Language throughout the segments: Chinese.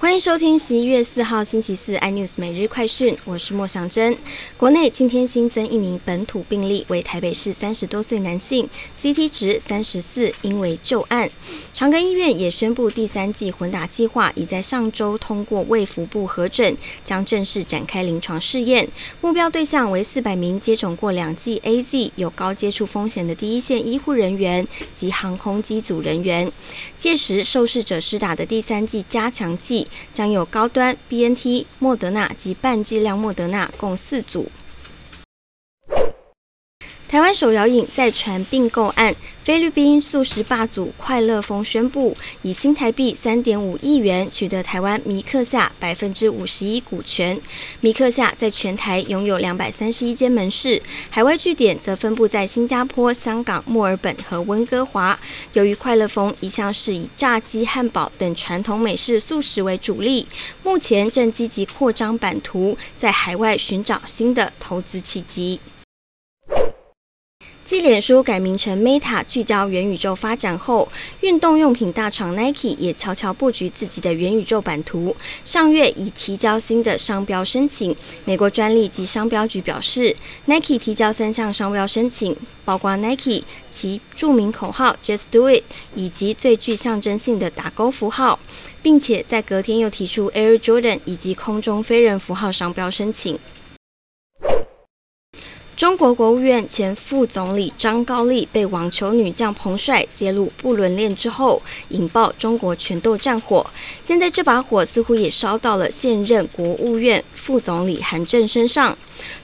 欢迎收听十一月四号星期四 iNews 每日快讯，我是莫祥珍。国内今天新增一名本土病例，为台北市三十多岁男性，CT 值三十四，因为旧案。长庚医院也宣布第三季混打计划已在上周通过卫福部核准，将正式展开临床试验，目标对象为四百名接种过两剂 AZ 有高接触风险的第一线医护人员及航空机组人员。届时受试者施打的第三剂加强剂。将有高端 BNT、莫德纳及半剂量莫德纳共四组。台湾手摇饮再传并购案，菲律宾素食霸主快乐风宣布以新台币三点五亿元取得台湾米克夏百分之五十一股权。米克夏在全台拥有两百三十一间门市，海外据点则分布在新加坡、香港、墨尔本和温哥华。由于快乐风一向是以炸鸡、汉堡等传统美式素食为主力，目前正积极扩张版图，在海外寻找新的投资契机。继脸书改名成 Meta，聚焦元宇宙发展后，运动用品大厂 Nike 也悄悄布局自己的元宇宙版图。上月已提交新的商标申请，美国专利及商标局表示，Nike 提交三项商标申请，包括 Nike 其著名口号 Just Do It，以及最具象征性的打勾符号，并且在隔天又提出 Air Jordan 以及空中飞人符号商标申请。中国国务院前副总理张高丽被网球女将彭帅揭露不伦恋之后，引爆中国拳斗战火。现在这把火似乎也烧到了现任国务院副总理韩正身上。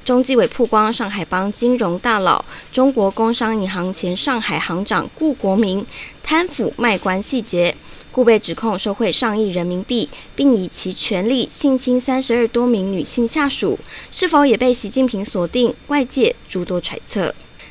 中纪委曝光上海帮金融大佬、中国工商银行前上海行长顾国明贪腐卖官细节。故被指控受贿上亿人民币，并以其权力性侵三十二多名女性下属，是否也被习近平锁定？外界诸多揣测。